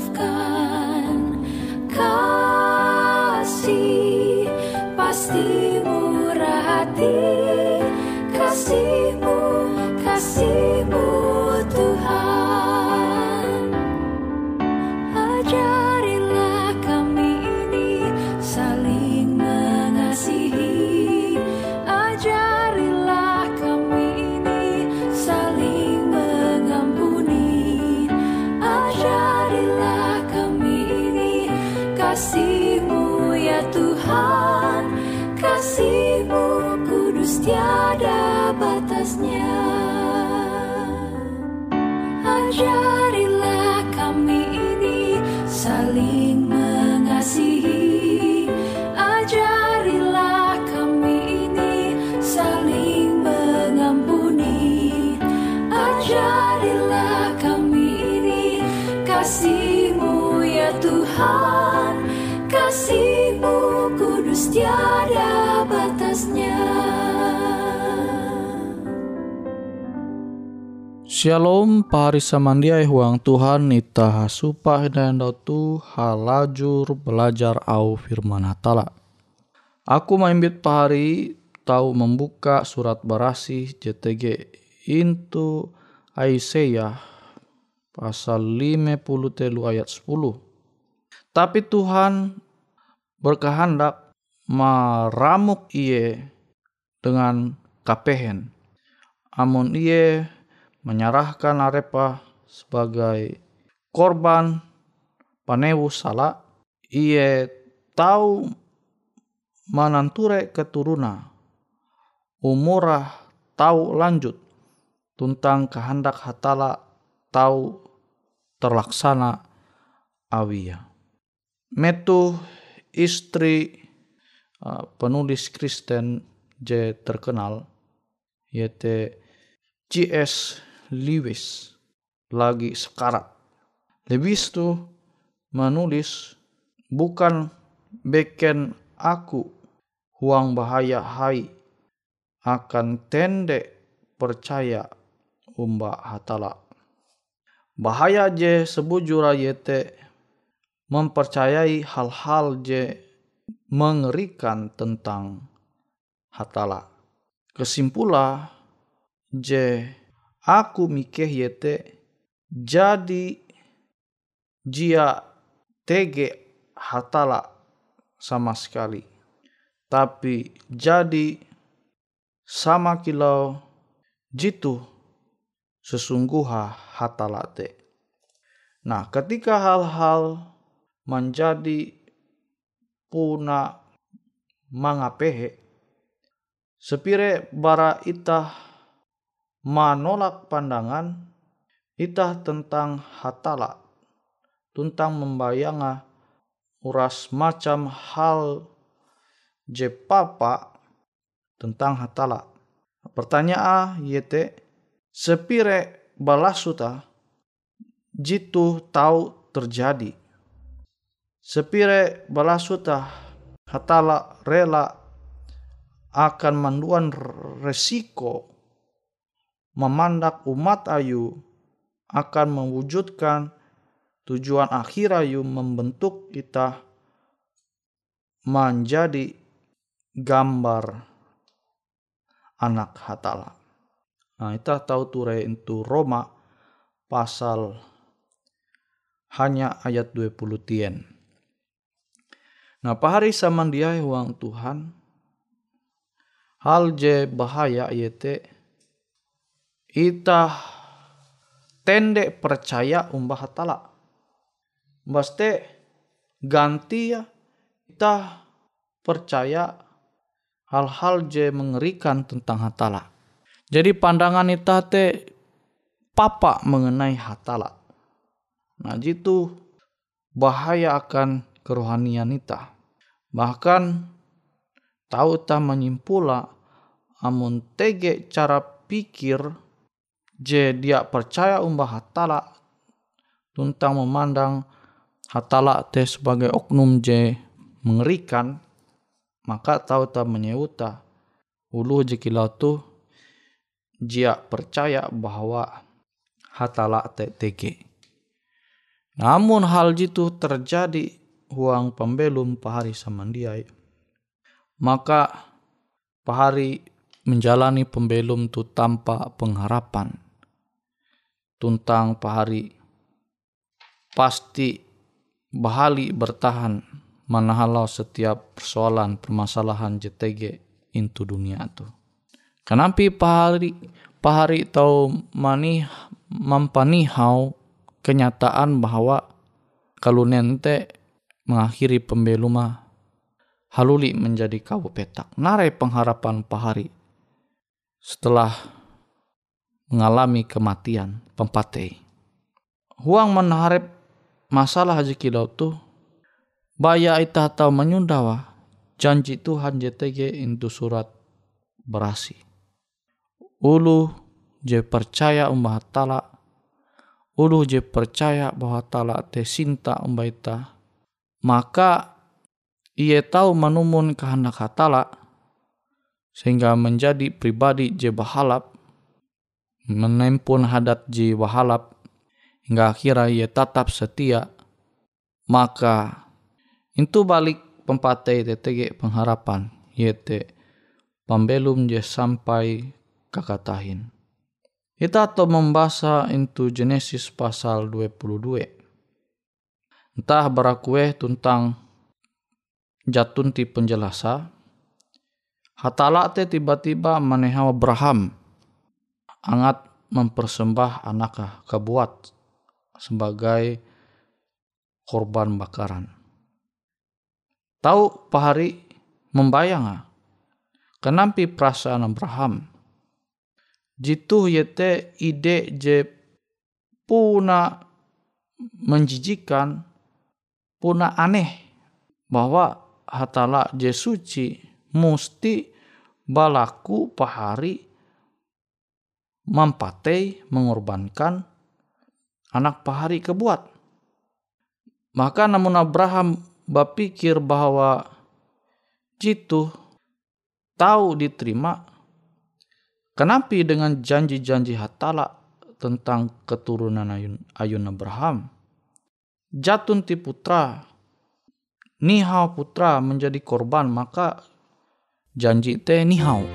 лавка. Shalom pahari samandiai huang Tuhan ita supah dan tu halajur belajar au firman hatala. Aku maimbit pahari tahu membuka surat barasi JTG into Aisyah pasal 50 telu ayat 10. Tapi Tuhan berkehendak meramuk iye dengan kapehen. Amun iye menyerahkan arepa sebagai korban panewu salah ia tahu mananture keturunan umurah tahu lanjut tentang kehendak hatala tahu terlaksana awia metu istri uh, penulis Kristen J terkenal yaitu C.S. Lewis lagi sekarat. Lewis tuh menulis bukan beken aku huang bahaya hai akan tende percaya umba hatala. Bahaya je sebujura yete mempercayai hal-hal je mengerikan tentang hatala. Kesimpulah je aku mikir yete jadi jia tege hatala sama sekali. Tapi jadi sama kilau jitu sesungguha hatala te. Nah ketika hal-hal menjadi puna mangapehe sepire bara itah menolak pandangan itah tentang hatala tentang membayanga uras macam hal je papa tentang hatala. Pertanyaan yete sepire balasuta jitu tahu terjadi. Sepire balasuta hatala rela akan manduan resiko memandak umat ayu akan mewujudkan tujuan akhir ayu membentuk kita menjadi gambar anak hatala. Nah, kita tahu ture itu Roma pasal hanya ayat 20 tien. Nah, pahari dia uang Tuhan hal je bahaya yete ita tende percaya umbah hatala. Baste ganti ya kita percaya hal-hal je mengerikan tentang hatala. Jadi pandangan ita te papa mengenai hatala. Nah jitu bahaya akan kerohanian ita. Bahkan tahu ta menyimpula amun tege cara pikir je dia percaya umbah hatala tentang memandang hatala te sebagai oknum je mengerikan maka tahu ta menyeuta ulu jekilau tu dia percaya bahwa hatala te tege. Namun hal itu terjadi huang pembelum pahari samandiai. Maka pahari menjalani pembelum tu tanpa pengharapan. Tuntang pahari pasti bahali bertahan manahalau setiap persoalan permasalahan JTG into dunia tu. Kenapa pahari pahari tau mani mampanihau kenyataan bahwa kalau nente mengakhiri pembeluma haluli menjadi kau petak. Narai pengharapan pahari setelah mengalami kematian pempatei. Huang menarik masalah haji kilau tu baya ita atau menyundawa janji Tuhan JTG itu surat berasi. Ulu je percaya umbah tala ulu je percaya bahwa tala te sinta umbah ita maka ia tahu menumun kehendak hatala sehingga menjadi pribadi je bahalap menempun hadat je bahalap hingga akhirnya ia tetap setia maka itu balik pempatai TTG pengharapan yaitu pembelum je sampai kakatahin. Kita atau membaca itu Genesis pasal 22. Entah berakue tentang jatunti penjelasa Hatala te tiba-tiba menehau Abraham angat mempersembah anakah kebuat sebagai korban bakaran. Tahu pahari membayang kenapa perasaan Abraham jitu yete ide je puna menjijikan puna aneh bahwa hatala je suci musti balaku pahari mampatei mengorbankan anak pahari kebuat. Maka namun Abraham berpikir bahwa jitu tahu diterima kenapa dengan janji-janji hatala tentang keturunan ayun, ayun Abraham jatun ti putra nihau putra menjadi korban maka janji teh nihau.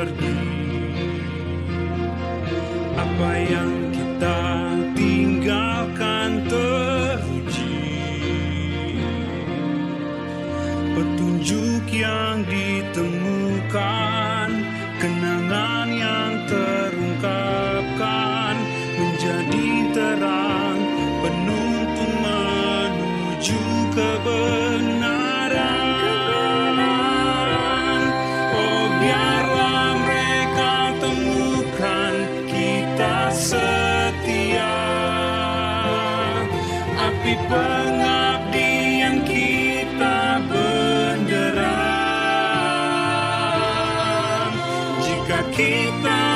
Berlin. keep the.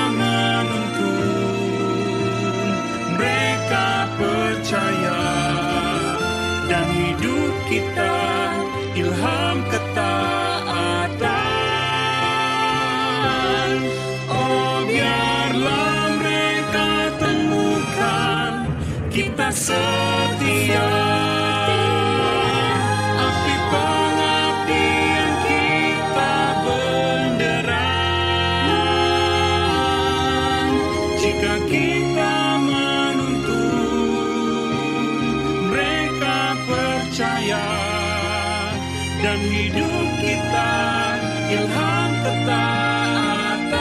hidup kita ilham ketaatan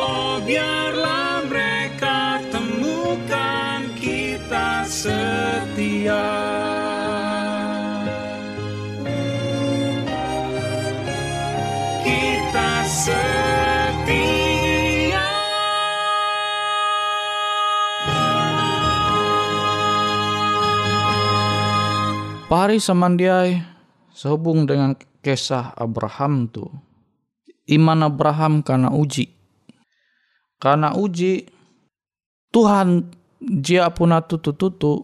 oh biarlah mereka temukan kita setia. Kita setia Pari samandiai sehubung dengan kisah Abraham tu. Iman Abraham karena uji. Karena uji Tuhan jia puna tutu-tutu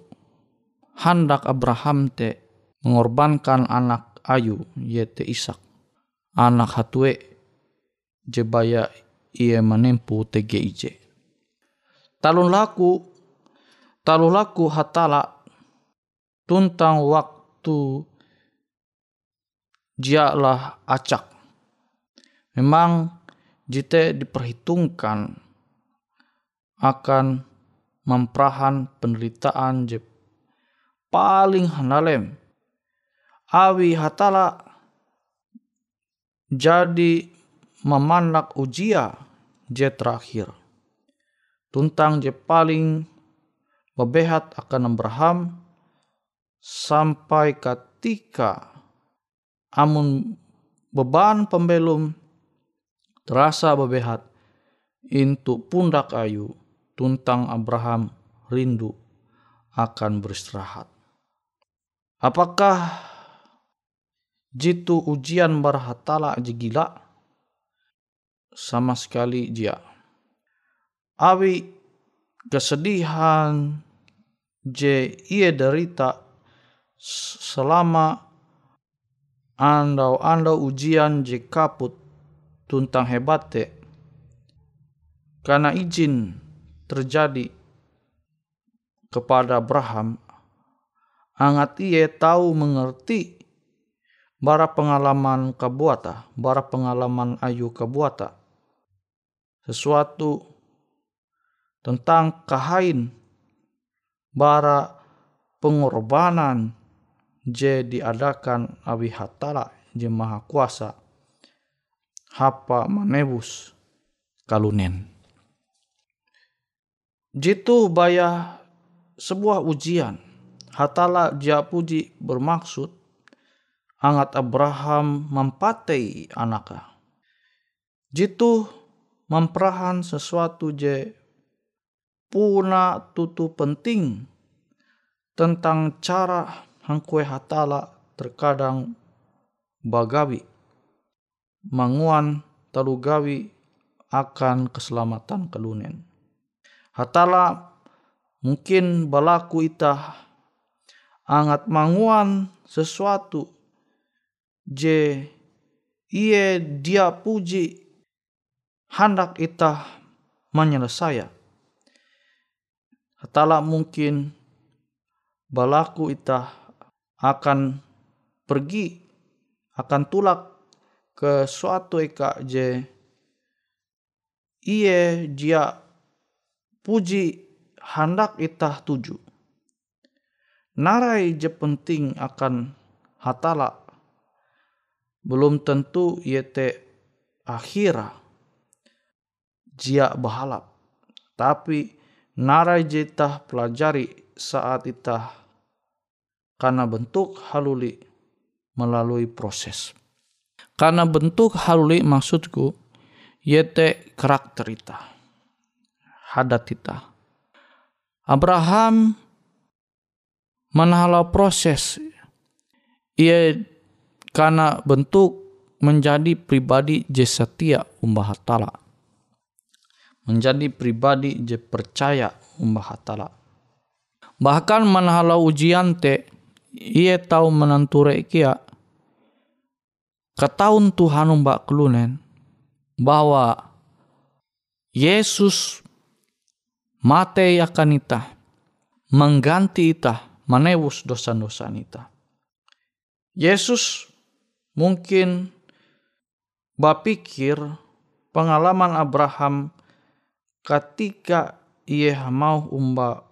hendak Abraham te mengorbankan anak Ayu yaitu Ishak. Anak hatue jebaya ia menempuh TGIJ. Talun laku, talun laku hatala tuntang waktu waktu jialah acak. Memang jite diperhitungkan akan memperahan penderitaan je paling handalem. Awi hatala jadi memanak ujia je terakhir. Tuntang je paling bebehat akan Abraham sampai ketika amun beban pembelum terasa bebehat intu pundak ayu tuntang Abraham rindu akan beristirahat. Apakah jitu ujian barhatala gila? Sama sekali dia. Awi kesedihan je ia derita selama andau-andau ujian je kaput tuntang hebate karena izin terjadi kepada Abraham angat ia tahu mengerti bara pengalaman kabuata, bara pengalaman ayu kabuata. Sesuatu tentang kahain bara pengorbanan je diadakan awi hatala je maha kuasa hapa manebus kalunen. Jitu baya sebuah ujian Hatala dia puji bermaksud angat Abraham mempatei anaknya. Jitu memperahan sesuatu je puna tutu penting tentang cara hangkue hatala terkadang bagawi manguan talugawi akan keselamatan kelunen. Hatala mungkin balaku itah angat manguan sesuatu je iye dia puji hendak ita menyelesaikan. Hatala mungkin balaku ita akan pergi akan tulak ke suatu eka je iye dia puji hendak ita tuju. Narai je penting akan hatala. Belum tentu yete akhira jia bahalap. Tapi narai tah pelajari saat itah karena bentuk haluli melalui proses. Karena bentuk haluli maksudku yete karakter ita hadat ita Abraham manahala proses ia karena bentuk menjadi pribadi je setia umbah hatala. Menjadi pribadi je percaya umbah hatala. Bahkan manahala ujian te ia tahu menanture kia ketahun Tuhan umbak kelunen bahwa Yesus mate akan ita mengganti ita menebus dosa-dosa kita. Yesus mungkin bapikir pengalaman Abraham ketika ia mau umba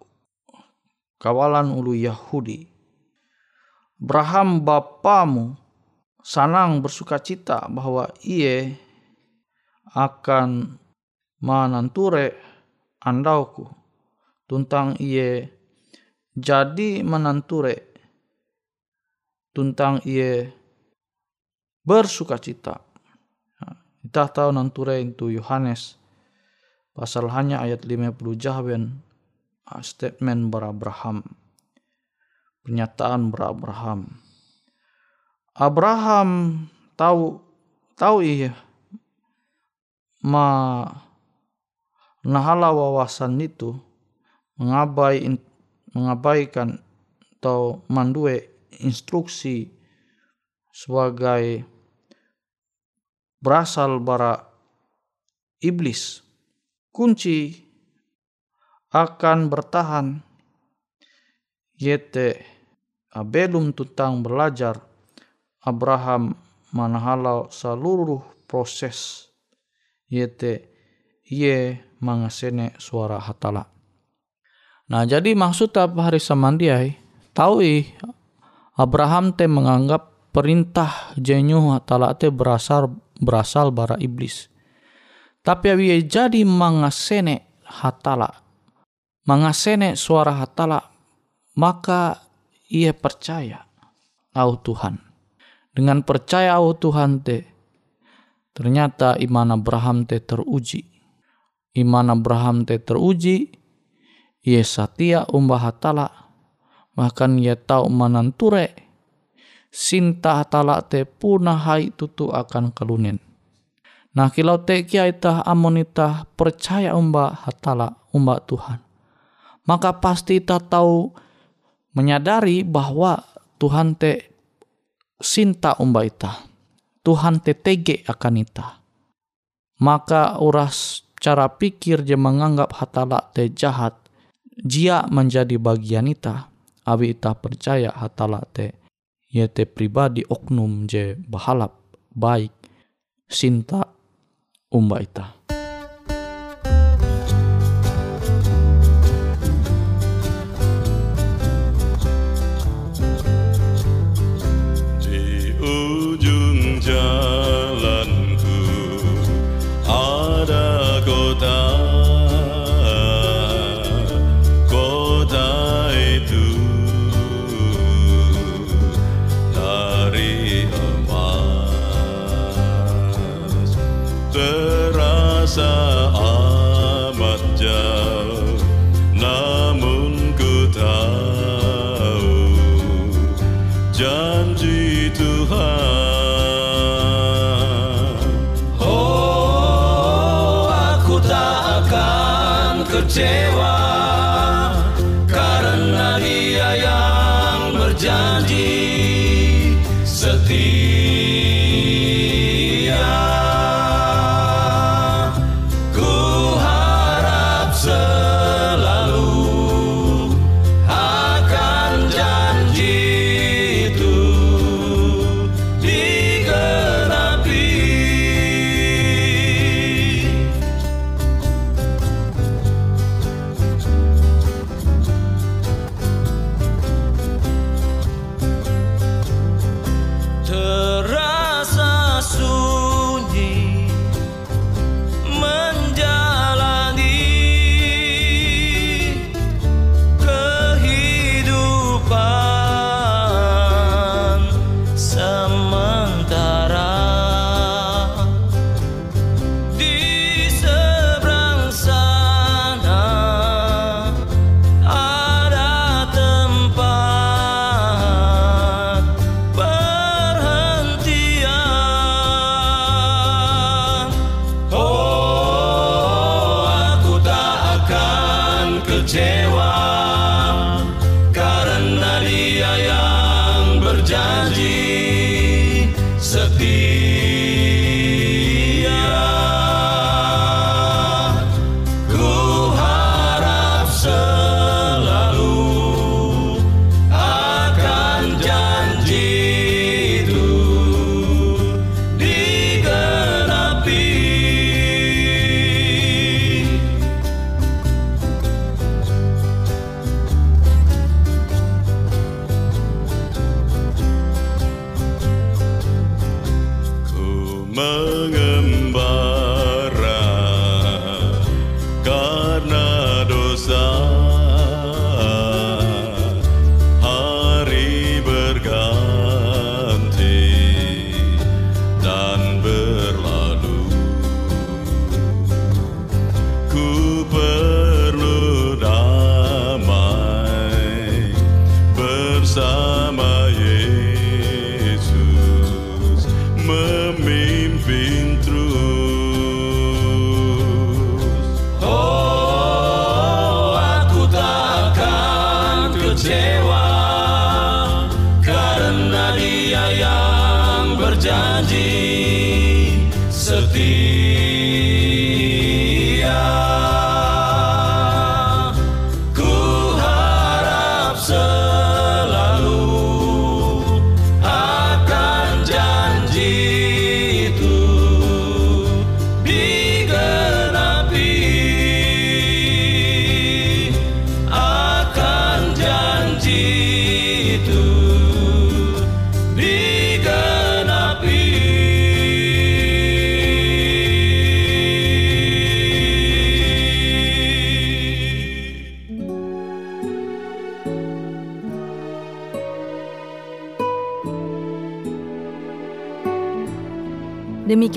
kawalan ulu Yahudi. Abraham bapamu sanang bersuka cita bahwa ia akan menanture andauku. Tentang ia jadi menanture. Tentang ia bersuka cita. Kita tahu nanture itu Yohanes pasal hanya ayat 50 jahwen statement berabraham pernyataan berabraham. Abraham tahu tahu iya ma nahala wawasan itu mengabai mengabaikan atau mandue instruksi sebagai berasal bara iblis. Kunci akan bertahan yete belum tentang belajar Abraham manahalau seluruh proses yete ye mangasene suara hatala Nah jadi maksud apa hari samandiai tahu ih Abraham te menganggap perintah jenyu hatala te berasal berasal bara iblis. Tapi awi jadi mangasene hatala, mangasene suara hatala, maka ia percaya au Tuhan. Dengan percaya au Tuhan te, ternyata iman Abraham te teruji. Iman Abraham te teruji, ia setia umbah hatala, bahkan ia tahu mananture, sinta hatala te punah hai tutu akan kelunen. Nah kilau te kiaitah amonita percaya umbah hatala umbah Tuhan. Maka pasti tak tahu menyadari bahwa Tuhan te sinta Umba Ita, Tuhan te tege akan ita. Maka uras cara pikir je menganggap hatala te jahat. Jia menjadi bagian ita. Abi ita percaya hatala te. Ia te pribadi oknum je bahalap baik. Sinta Umba Ita.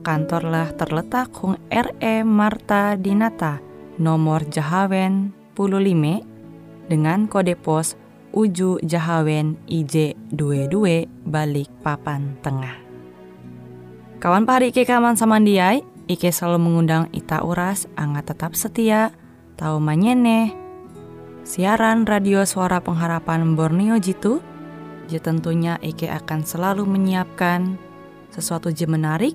kantorlah terletak Hung RE Marta Dinata nomor Jahawen 15 dengan kode pos Uju Jahawen IJ22 balik papan tengah. Kawan pari Ike kaman samandiai, Ike selalu mengundang Ita Uras, angga tetap setia, tahu manyene. Siaran radio suara pengharapan Borneo Jitu, tentunya Ike akan selalu menyiapkan sesuatu je menarik,